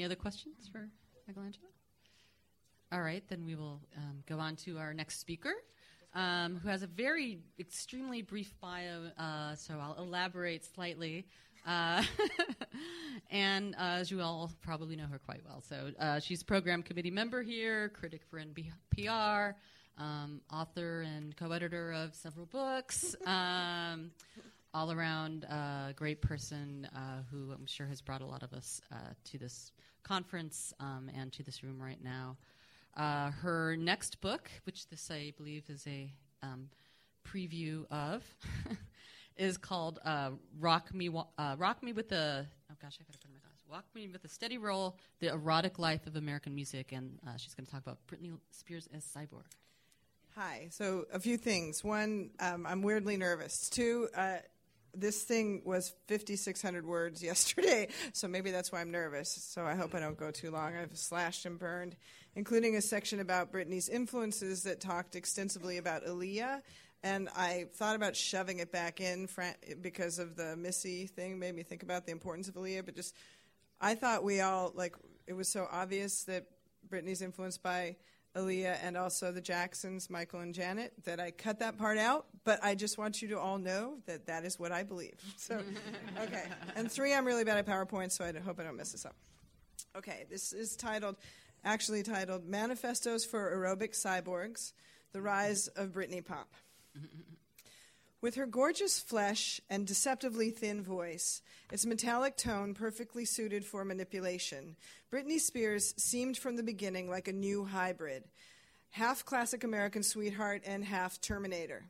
Any other questions for Michelangelo? All right, then we will um, go on to our next speaker, um, who has a very extremely brief bio, uh, so I'll elaborate slightly. Uh, and uh, as you all probably know her quite well. So uh, she's program committee member here, critic for NPR, um, author and co-editor of several books. Um, all around uh, great person uh, who I'm sure has brought a lot of us uh, to this conference um, and to this room right now. Uh, her next book, which this I believe is a um, preview of, is called uh, "Rock Me, uh, Rock Me with the." Oh gosh, I gotta put my glasses. "Rock Me with a Steady Roll: The Erotic Life of American Music," and she's going to talk about Britney Spears as cyborg. Hi. So a few things. One, um, I'm weirdly nervous. Two, this thing was 5,600 words yesterday, so maybe that's why I'm nervous. So I hope I don't go too long. I've slashed and burned, including a section about Britney's influences that talked extensively about Aaliyah. And I thought about shoving it back in because of the Missy thing, made me think about the importance of Aaliyah. But just, I thought we all, like, it was so obvious that Britney's influenced by Aaliyah and also the Jacksons, Michael and Janet, that I cut that part out, but I just want you to all know that that is what I believe. So, okay. And three, I'm really bad at PowerPoint, so I hope I don't mess this up. Okay, this is titled, actually titled Manifestos for Aerobic Cyborgs The Rise of Britney Pop. With her gorgeous flesh and deceptively thin voice, its metallic tone perfectly suited for manipulation, Britney Spears seemed from the beginning like a new hybrid half classic American sweetheart and half Terminator.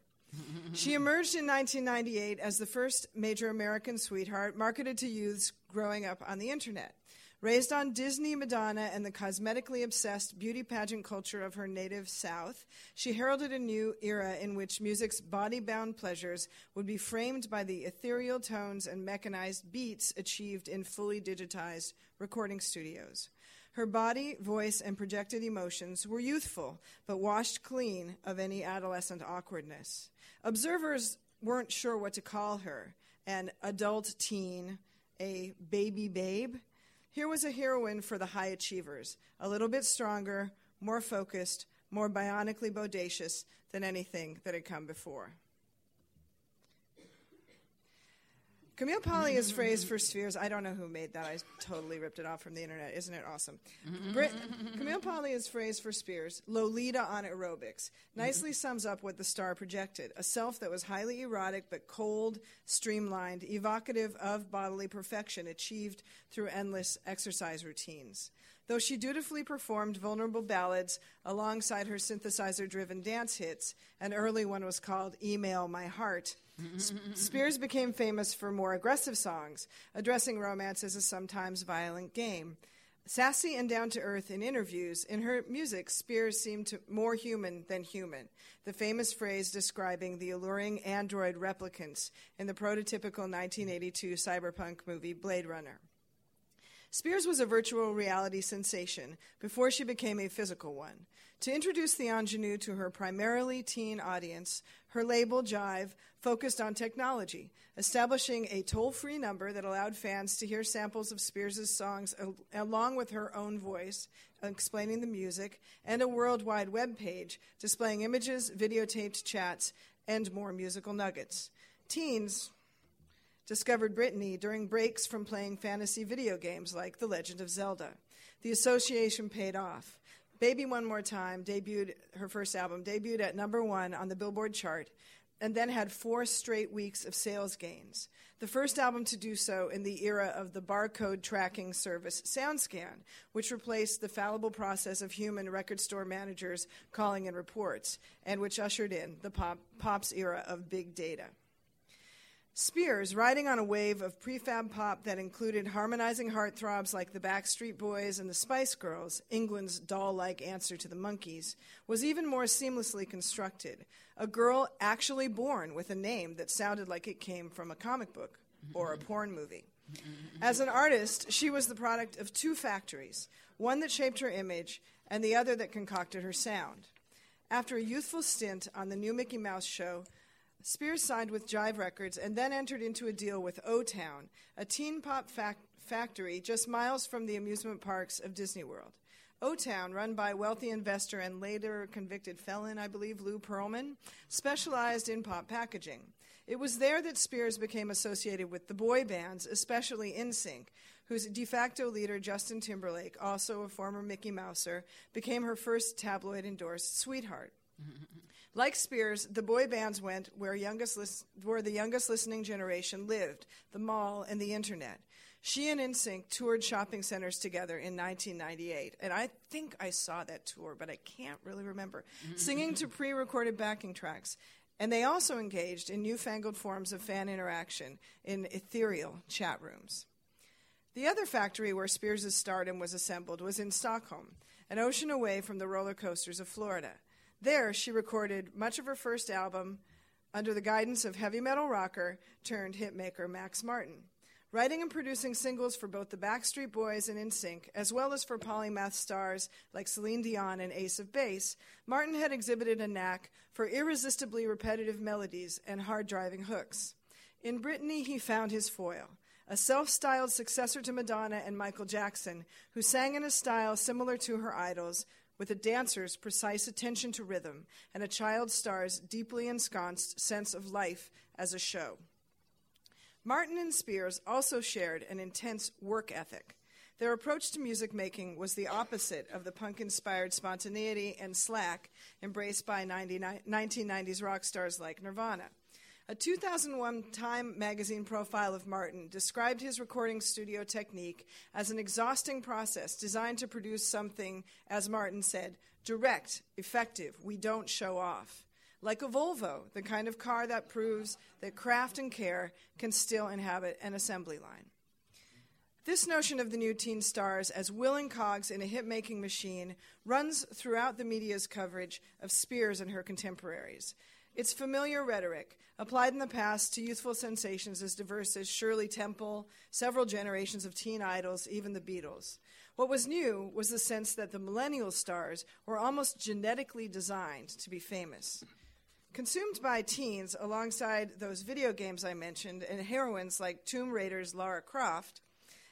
she emerged in 1998 as the first major American sweetheart marketed to youths growing up on the internet. Raised on Disney, Madonna, and the cosmetically obsessed beauty pageant culture of her native South, she heralded a new era in which music's body bound pleasures would be framed by the ethereal tones and mechanized beats achieved in fully digitized recording studios. Her body, voice, and projected emotions were youthful, but washed clean of any adolescent awkwardness. Observers weren't sure what to call her an adult teen, a baby babe here was a heroine for the high achievers, a little bit stronger, more focused, more bionically bodacious than anything that had come before. Camille Paglia's phrase for Spears, I don't know who made that. I totally ripped it off from the internet. Isn't it awesome? Camille Paglia's phrase for Spears, Lolita on aerobics, nicely sums up what the star projected a self that was highly erotic but cold, streamlined, evocative of bodily perfection achieved through endless exercise routines. Though she dutifully performed vulnerable ballads alongside her synthesizer driven dance hits, an early one was called Email My Heart Spears became famous for more aggressive songs, addressing romance as a sometimes violent game. Sassy and down to earth in interviews, in her music, Spears seemed to, more human than human, the famous phrase describing the alluring android replicants in the prototypical 1982 cyberpunk movie Blade Runner. Spears was a virtual reality sensation before she became a physical one. To introduce the ingenue to her primarily teen audience, her label, Jive, focused on technology, establishing a toll free number that allowed fans to hear samples of Spears' songs along with her own voice, explaining the music, and a worldwide web page displaying images, videotaped chats, and more musical nuggets. Teens discovered Britney during breaks from playing fantasy video games like The Legend of Zelda. The association paid off. Baby One More Time debuted her first album, debuted at number one on the Billboard chart, and then had four straight weeks of sales gains. The first album to do so in the era of the barcode tracking service SoundScan, which replaced the fallible process of human record store managers calling in reports, and which ushered in the pop, pop's era of big data. Spears, riding on a wave of prefab pop that included harmonizing heartthrobs like the Backstreet Boys and the Spice Girls, England's doll like answer to the Monkees, was even more seamlessly constructed. A girl actually born with a name that sounded like it came from a comic book or a porn movie. As an artist, she was the product of two factories one that shaped her image, and the other that concocted her sound. After a youthful stint on the new Mickey Mouse show, Spears signed with Jive Records and then entered into a deal with O Town, a teen pop fac- factory just miles from the amusement parks of Disney World. O Town, run by wealthy investor and later convicted felon, I believe, Lou Pearlman, specialized in pop packaging. It was there that Spears became associated with the boy bands, especially NSYNC, whose de facto leader, Justin Timberlake, also a former Mickey Mouser, became her first tabloid endorsed sweetheart. like Spears, the boy bands went where, youngest where the youngest listening generation lived the mall and the internet. She and NSYNC toured shopping centers together in 1998, and I think I saw that tour, but I can't really remember. Mm-hmm. Singing to pre recorded backing tracks. And they also engaged in newfangled forms of fan interaction in ethereal chat rooms. The other factory where Spears' stardom was assembled was in Stockholm, an ocean away from the roller coasters of Florida. There, she recorded much of her first album under the guidance of heavy metal rocker turned hitmaker Max Martin. Writing and producing singles for both the Backstreet Boys and NSYNC, as well as for polymath stars like Celine Dion and Ace of Base, Martin had exhibited a knack for irresistibly repetitive melodies and hard driving hooks. In Britney, he found his foil a self styled successor to Madonna and Michael Jackson, who sang in a style similar to her idols, with a dancer's precise attention to rhythm and a child star's deeply ensconced sense of life as a show. Martin and Spears also shared an intense work ethic. Their approach to music making was the opposite of the punk inspired spontaneity and slack embraced by 1990s rock stars like Nirvana. A 2001 Time magazine profile of Martin described his recording studio technique as an exhausting process designed to produce something, as Martin said, direct, effective, we don't show off. Like a Volvo, the kind of car that proves that craft and care can still inhabit an assembly line. This notion of the new teen stars as willing cogs in a hit making machine runs throughout the media's coverage of Spears and her contemporaries. It's familiar rhetoric, applied in the past to youthful sensations as diverse as Shirley Temple, several generations of teen idols, even the Beatles. What was new was the sense that the millennial stars were almost genetically designed to be famous. Consumed by teens alongside those video games I mentioned and heroines like Tomb Raider's Lara Croft,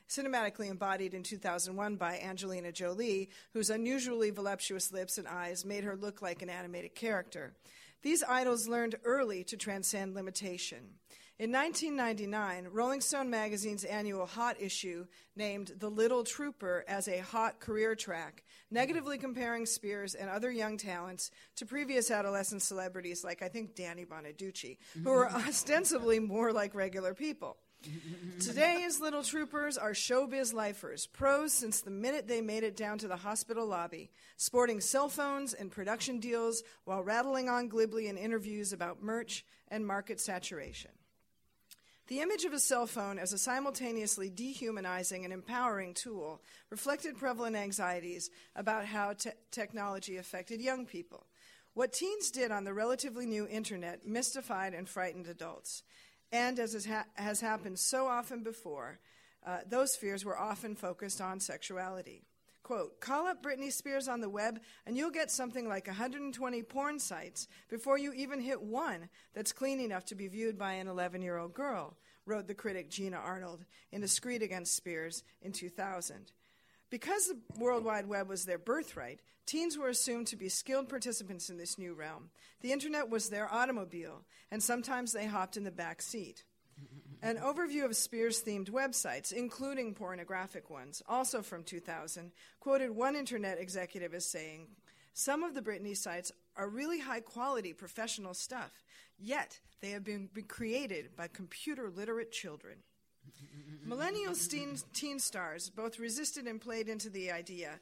cinematically embodied in 2001 by Angelina Jolie, whose unusually voluptuous lips and eyes made her look like an animated character. These idols learned early to transcend limitation. In 1999, Rolling Stone magazine's annual Hot issue named The Little Trooper as a hot career track, negatively comparing Spears and other young talents to previous adolescent celebrities like, I think, Danny Bonaducci, who were ostensibly more like regular people. Today's little troopers are showbiz lifers, pros since the minute they made it down to the hospital lobby, sporting cell phones and production deals while rattling on glibly in interviews about merch and market saturation. The image of a cell phone as a simultaneously dehumanizing and empowering tool reflected prevalent anxieties about how te- technology affected young people. What teens did on the relatively new internet mystified and frightened adults. And as has, ha- has happened so often before, uh, those fears were often focused on sexuality. Quote, call up Britney Spears on the web and you'll get something like 120 porn sites before you even hit one that's clean enough to be viewed by an 11 year old girl, wrote the critic Gina Arnold in a screed against Spears in 2000. Because the World Wide Web was their birthright, teens were assumed to be skilled participants in this new realm. The internet was their automobile, and sometimes they hopped in the back seat. An overview of Spears themed websites, including pornographic ones, also from 2000, quoted one internet executive as saying, Some of the Britney sites are really high quality professional stuff, yet they have been, been created by computer literate children. Millennial teen, teen stars both resisted and played into the idea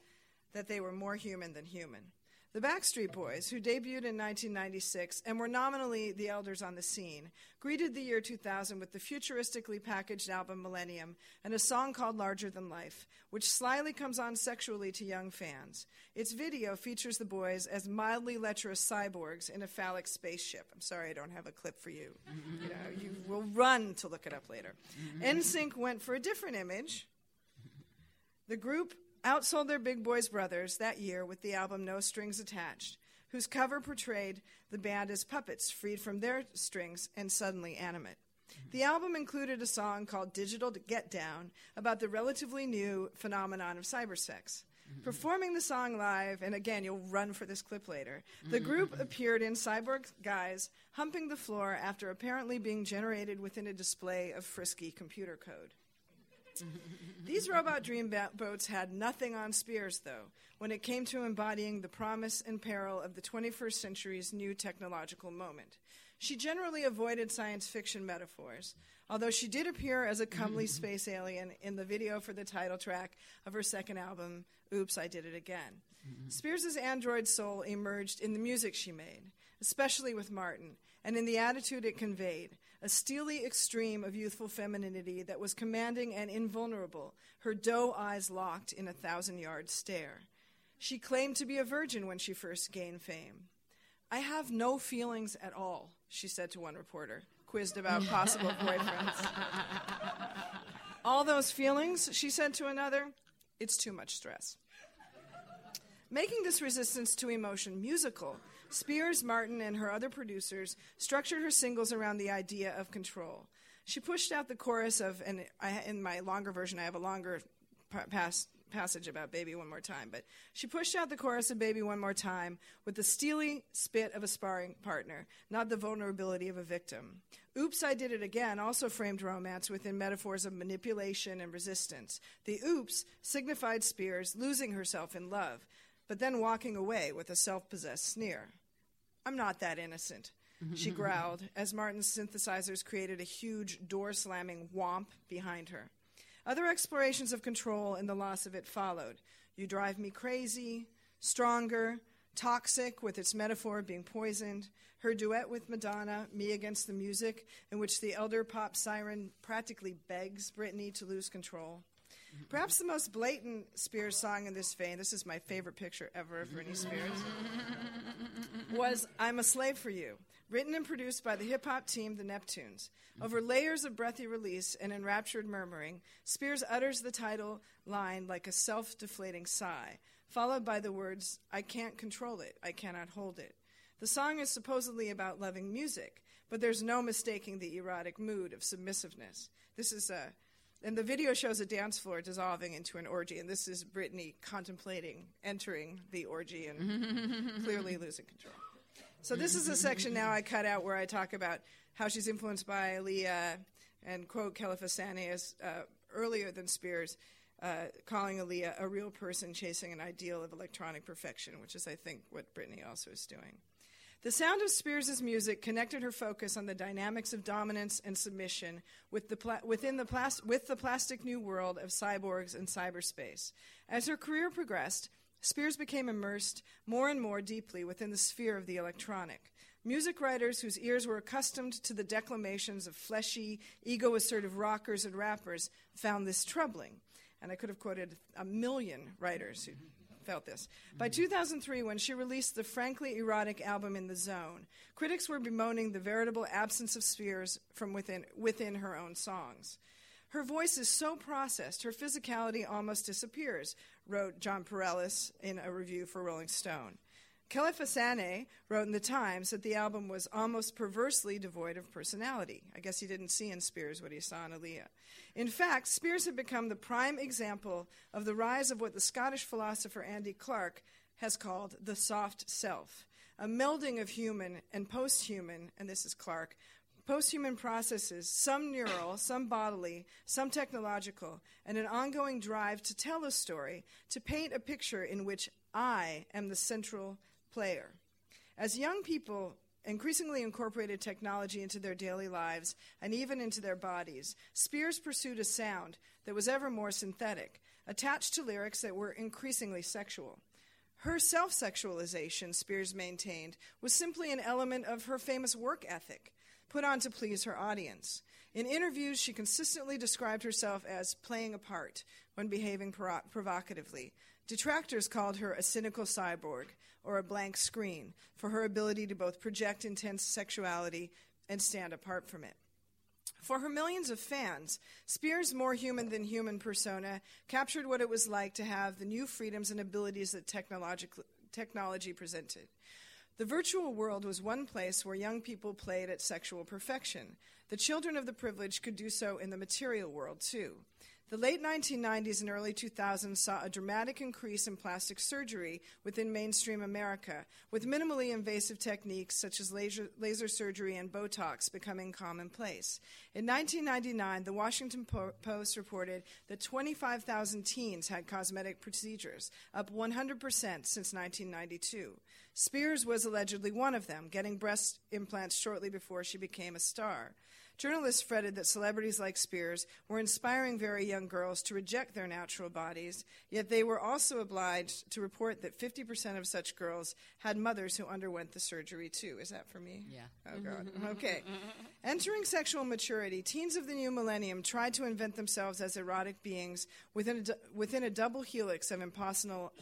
that they were more human than human. The Backstreet Boys, who debuted in 1996 and were nominally the elders on the scene, greeted the year 2000 with the futuristically packaged album Millennium and a song called Larger Than Life, which slyly comes on sexually to young fans. Its video features the boys as mildly lecherous cyborgs in a phallic spaceship. I'm sorry I don't have a clip for you. you know, you will run to look it up later. Mm-hmm. NSYNC went for a different image. The group outsold their big boys brothers that year with the album No Strings Attached, whose cover portrayed the band as puppets freed from their strings and suddenly animate. The album included a song called Digital Get Down about the relatively new phenomenon of cybersex. Performing the song live, and again, you'll run for this clip later, the group appeared in cyborg guise, humping the floor after apparently being generated within a display of frisky computer code. These robot dreamboats had nothing on Spears, though, when it came to embodying the promise and peril of the 21st century's new technological moment. She generally avoided science fiction metaphors, although she did appear as a comely space alien in the video for the title track of her second album, Oops, I Did It Again. Mm-hmm. Spears' android soul emerged in the music she made, especially with Martin, and in the attitude it conveyed a steely extreme of youthful femininity that was commanding and invulnerable, her doe eyes locked in a thousand yard stare. She claimed to be a virgin when she first gained fame. I have no feelings at all, she said to one reporter, quizzed about possible boyfriends. all those feelings, she said to another, it's too much stress. Making this resistance to emotion musical, Spears, Martin, and her other producers structured her singles around the idea of control. She pushed out the chorus of, and I, in my longer version, I have a longer pass, passage about Baby One More Time, but she pushed out the chorus of Baby One More Time with the steely spit of a sparring partner, not the vulnerability of a victim. Oops, I Did It Again also framed romance within metaphors of manipulation and resistance. The oops signified Spears losing herself in love, but then walking away with a self possessed sneer. I'm not that innocent, she mm-hmm. growled as Martin's synthesizers created a huge door slamming whomp behind her. Other explorations of control and the loss of it followed. You Drive Me Crazy, Stronger, Toxic, with its metaphor being poisoned, her duet with Madonna, Me Against the Music, in which the elder pop siren practically begs Britney to lose control. Perhaps the most blatant Spears song in this vein, this is my favorite picture ever of Britney Spears, was I'm a Slave for You, written and produced by the hip hop team The Neptunes. Over layers of breathy release and enraptured murmuring, Spears utters the title line like a self deflating sigh, followed by the words, I can't control it, I cannot hold it. The song is supposedly about loving music, but there's no mistaking the erotic mood of submissiveness. This is a and the video shows a dance floor dissolving into an orgy, and this is Britney contemplating entering the orgy and clearly losing control. So this is a section now I cut out where I talk about how she's influenced by Aaliyah and quote Sanneh as uh, earlier than Spears, uh, calling Aaliyah a real person chasing an ideal of electronic perfection, which is I think what Britney also is doing. The sound of Spears' music connected her focus on the dynamics of dominance and submission with the pla- within the plas- with the plastic new world of cyborgs and cyberspace. As her career progressed, Spears became immersed more and more deeply within the sphere of the electronic. Music writers whose ears were accustomed to the declamations of fleshy, ego assertive rockers and rappers found this troubling. And I could have quoted a million writers who felt this. By mm-hmm. 2003, when she released the frankly erotic album In the Zone, critics were bemoaning the veritable absence of Spears from within, within her own songs. Her voice is so processed, her physicality almost disappears, wrote Jon Pareles in a review for Rolling Stone. Kelefa Sanneh wrote in The Times that the album was almost perversely devoid of personality. I guess he didn't see in Spears what he saw in Aaliyah. In fact, Spears had become the prime example of the rise of what the Scottish philosopher Andy Clark has called the soft self, a melding of human and post human, and this is Clark, post human processes, some neural, some bodily, some technological, and an ongoing drive to tell a story, to paint a picture in which I am the central player. As young people increasingly incorporated technology into their daily lives and even into their bodies, Spears pursued a sound that was ever more synthetic, attached to lyrics that were increasingly sexual. Her self sexualization, Spears maintained, was simply an element of her famous work ethic, put on to please her audience. In interviews, she consistently described herself as playing a part when behaving provo- provocatively. Detractors called her a cynical cyborg or a blank screen for her ability to both project intense sexuality and stand apart from it. For her millions of fans, Spears' more human than human persona captured what it was like to have the new freedoms and abilities that technology presented. The virtual world was one place where young people played at sexual perfection. The children of the privileged could do so in the material world, too. The late 1990s and early 2000s saw a dramatic increase in plastic surgery within mainstream America, with minimally invasive techniques such as laser, laser surgery and Botox becoming commonplace. In 1999, the Washington Post reported that 25,000 teens had cosmetic procedures, up 100% since 1992. Spears was allegedly one of them, getting breast implants shortly before she became a star. Journalists fretted that celebrities like Spears were inspiring very young girls to reject their natural bodies, yet they were also obliged to report that 50% of such girls had mothers who underwent the surgery too. Is that for me? Yeah. Oh, God. Okay. Entering sexual maturity, teens of the new millennium tried to invent themselves as erotic beings within a, within a double helix of impossible,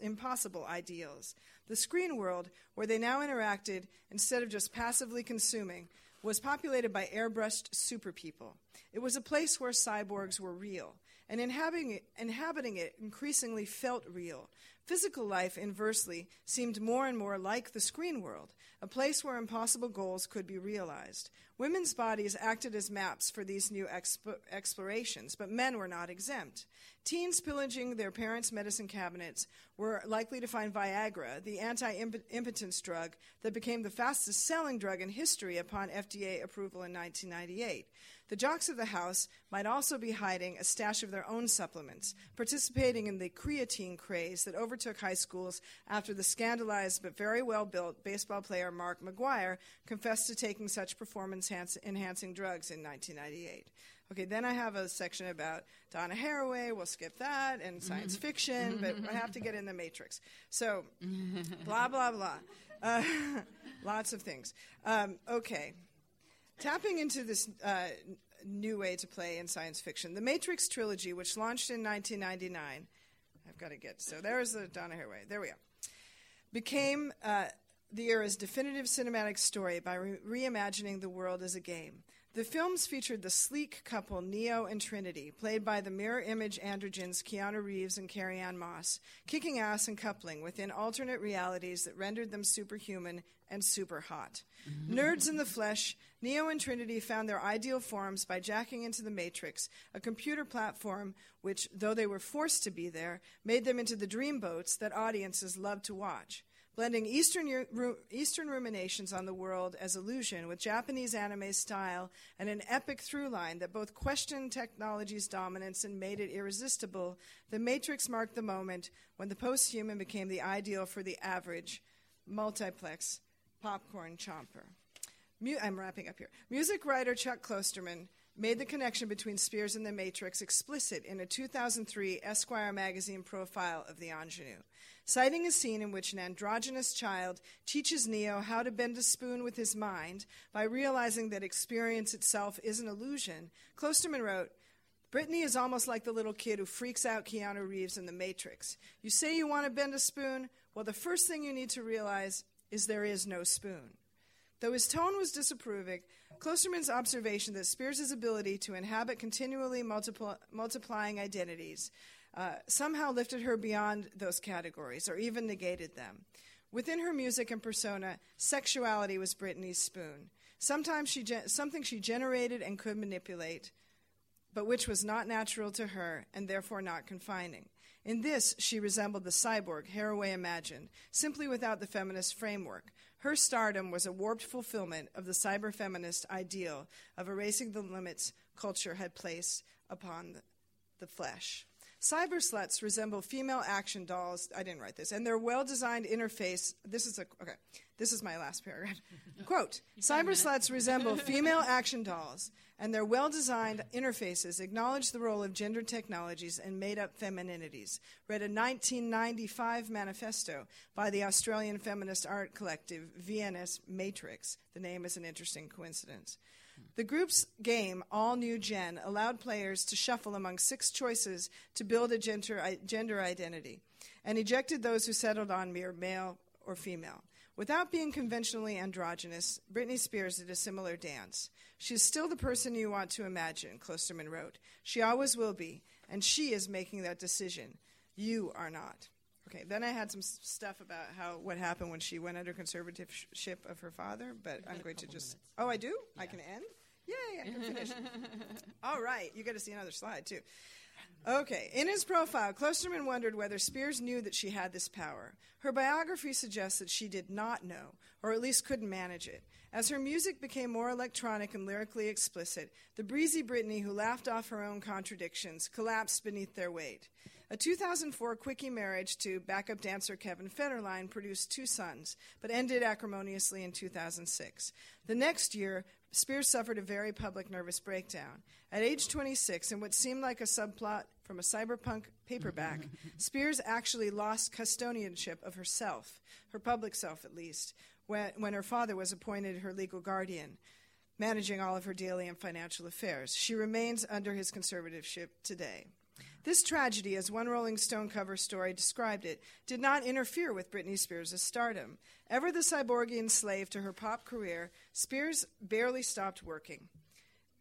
impossible ideals. The screen world, where they now interacted instead of just passively consuming, was populated by airbrushed super people. It was a place where cyborgs were real, and inhabiting it, inhabiting it increasingly felt real. Physical life, inversely, seemed more and more like the screen world, a place where impossible goals could be realized. Women's bodies acted as maps for these new exp- explorations, but men were not exempt. Teens pillaging their parents' medicine cabinets were likely to find Viagra, the anti impotence drug that became the fastest selling drug in history upon FDA approval in 1998. The jocks of the house might also be hiding a stash of their own supplements, participating in the creatine craze that overtook high schools after the scandalized but very well built baseball player Mark McGwire confessed to taking such performance enhancing drugs in 1998. Okay, then I have a section about Donna Haraway. We'll skip that and science fiction, but I have to get in the Matrix. So, blah blah blah. Uh, lots of things. Um, okay, Tapping into this uh, new way to play in science fiction, the Matrix trilogy, which launched in 1999, I've got to get so there's the Donna Haraway. There we go. Became uh, the era's definitive cinematic story by re- reimagining the world as a game. The films featured the sleek couple Neo and Trinity, played by the mirror image androgyns Keanu Reeves and Carrie-Anne Moss, kicking ass and coupling within alternate realities that rendered them superhuman and super hot. Mm-hmm. Nerds in the flesh, Neo and Trinity found their ideal forms by jacking into the Matrix, a computer platform which, though they were forced to be there, made them into the dreamboats that audiences loved to watch blending Eastern, Eastern ruminations on the world as illusion with Japanese anime style and an epic through line that both questioned technology's dominance and made it irresistible, The Matrix marked the moment when the post human became the ideal for the average multiplex popcorn chomper. Mu- I'm wrapping up here. Music writer Chuck Klosterman made the connection between Spears and the Matrix explicit in a 2003 Esquire magazine profile of the ingenue citing a scene in which an androgynous child teaches Neo how to bend a spoon with his mind by realizing that experience itself is an illusion. Klosterman wrote, Britney is almost like the little kid who freaks out Keanu Reeves in The Matrix. You say you want to bend a spoon? Well, the first thing you need to realize is there is no spoon. Though his tone was disapproving, Klosterman's observation that Spears' ability to inhabit continually multipl- multiplying identities uh, somehow lifted her beyond those categories or even negated them. Within her music and persona, sexuality was Britney's spoon. Sometimes she something she generated and could manipulate, but which was not natural to her and therefore not confining. In this, she resembled the cyborg Haraway imagined, simply without the feminist framework. Her stardom was a warped fulfillment of the cyber feminist ideal of erasing the limits culture had placed upon the flesh. Cyber sluts resemble female action dolls. I didn't write this. And their well designed interface. This is a. Okay. This is my last paragraph. Quote Cyber sluts resemble female action dolls, and their well designed interfaces acknowledge the role of gender technologies and made up femininities. Read a 1995 manifesto by the Australian feminist art collective VNS Matrix. The name is an interesting coincidence. The group's game, All New Gen, allowed players to shuffle among six choices to build a gender, gender identity and ejected those who settled on mere male or female. Without being conventionally androgynous, Britney Spears did a similar dance. She is still the person you want to imagine, Klosterman wrote. She always will be, and she is making that decision. You are not. Okay, then I had some s- stuff about how what happened when she went under conservatorship of her father, but I'm going to just. minutes. Oh, I do. I can end. Yay! I can finish. All right, you get to see another slide too. Okay, in his profile, Klosterman wondered whether Spears knew that she had this power. Her biography suggests that she did not know, or at least couldn't manage it. As her music became more electronic and lyrically explicit, the breezy Britney who laughed off her own contradictions collapsed beneath their weight. A 2004 quickie marriage to backup dancer Kevin Federline produced two sons, but ended acrimoniously in 2006. The next year, Spears suffered a very public nervous breakdown. At age 26, in what seemed like a subplot from a cyberpunk paperback, Spears actually lost custodianship of herself, her public self at least, when, when her father was appointed her legal guardian, managing all of her daily and financial affairs. She remains under his conservatorship today. This tragedy, as one Rolling Stone cover story described it, did not interfere with Britney Spears' stardom. Ever the cyborgian slave to her pop career, Spears barely stopped working.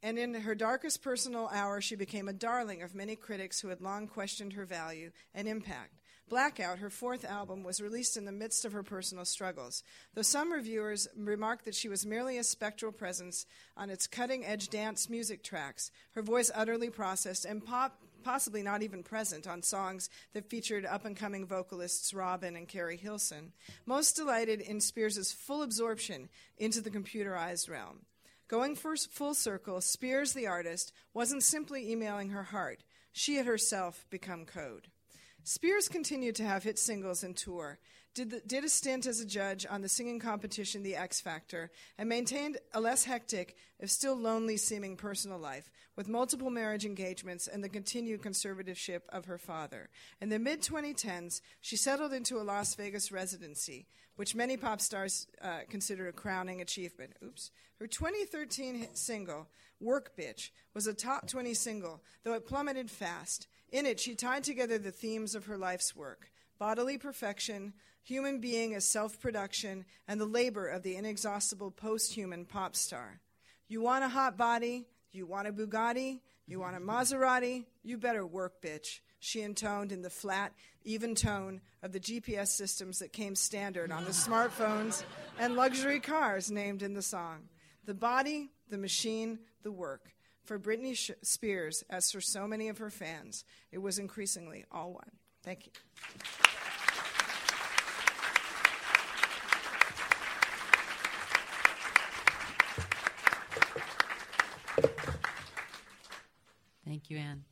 And in her darkest personal hour, she became a darling of many critics who had long questioned her value and impact. Blackout, her fourth album, was released in the midst of her personal struggles. Though some reviewers remarked that she was merely a spectral presence on its cutting edge dance music tracks, her voice utterly processed and pop, possibly not even present on songs that featured up and coming vocalists Robyn and Keri Hilson, most delighted in Spears' full absorption into the computerized realm. Going full circle, Spears, the artist, wasn't simply emailing her heart. She had herself become code. Spears continued to have hit singles and tour, did, the, did a stint as a judge on the singing competition The X Factor, and maintained a less hectic, if still lonely seeming personal life, with multiple marriage engagements and the continued conservatorship of her father. In the mid 2010s, she settled into a Las Vegas residency, which many pop stars uh, consider a crowning achievement. Oops. Her 2013 hit single, Work Bitch, was a top 20 single, though it plummeted fast. In it, she tied together the themes of her life's work bodily perfection, human being as self production, and the labor of the inexhaustible post human pop star. You want a hot body? You want a Bugatti? You want a Maserati? You better work, bitch. She intoned in the flat, even tone of the GPS systems that came standard on the smartphones and luxury cars named in the song. The body, the machine, the work. For Britney Spears, as for so many of her fans, it was increasingly all one. Thank you. Thank you, Anne.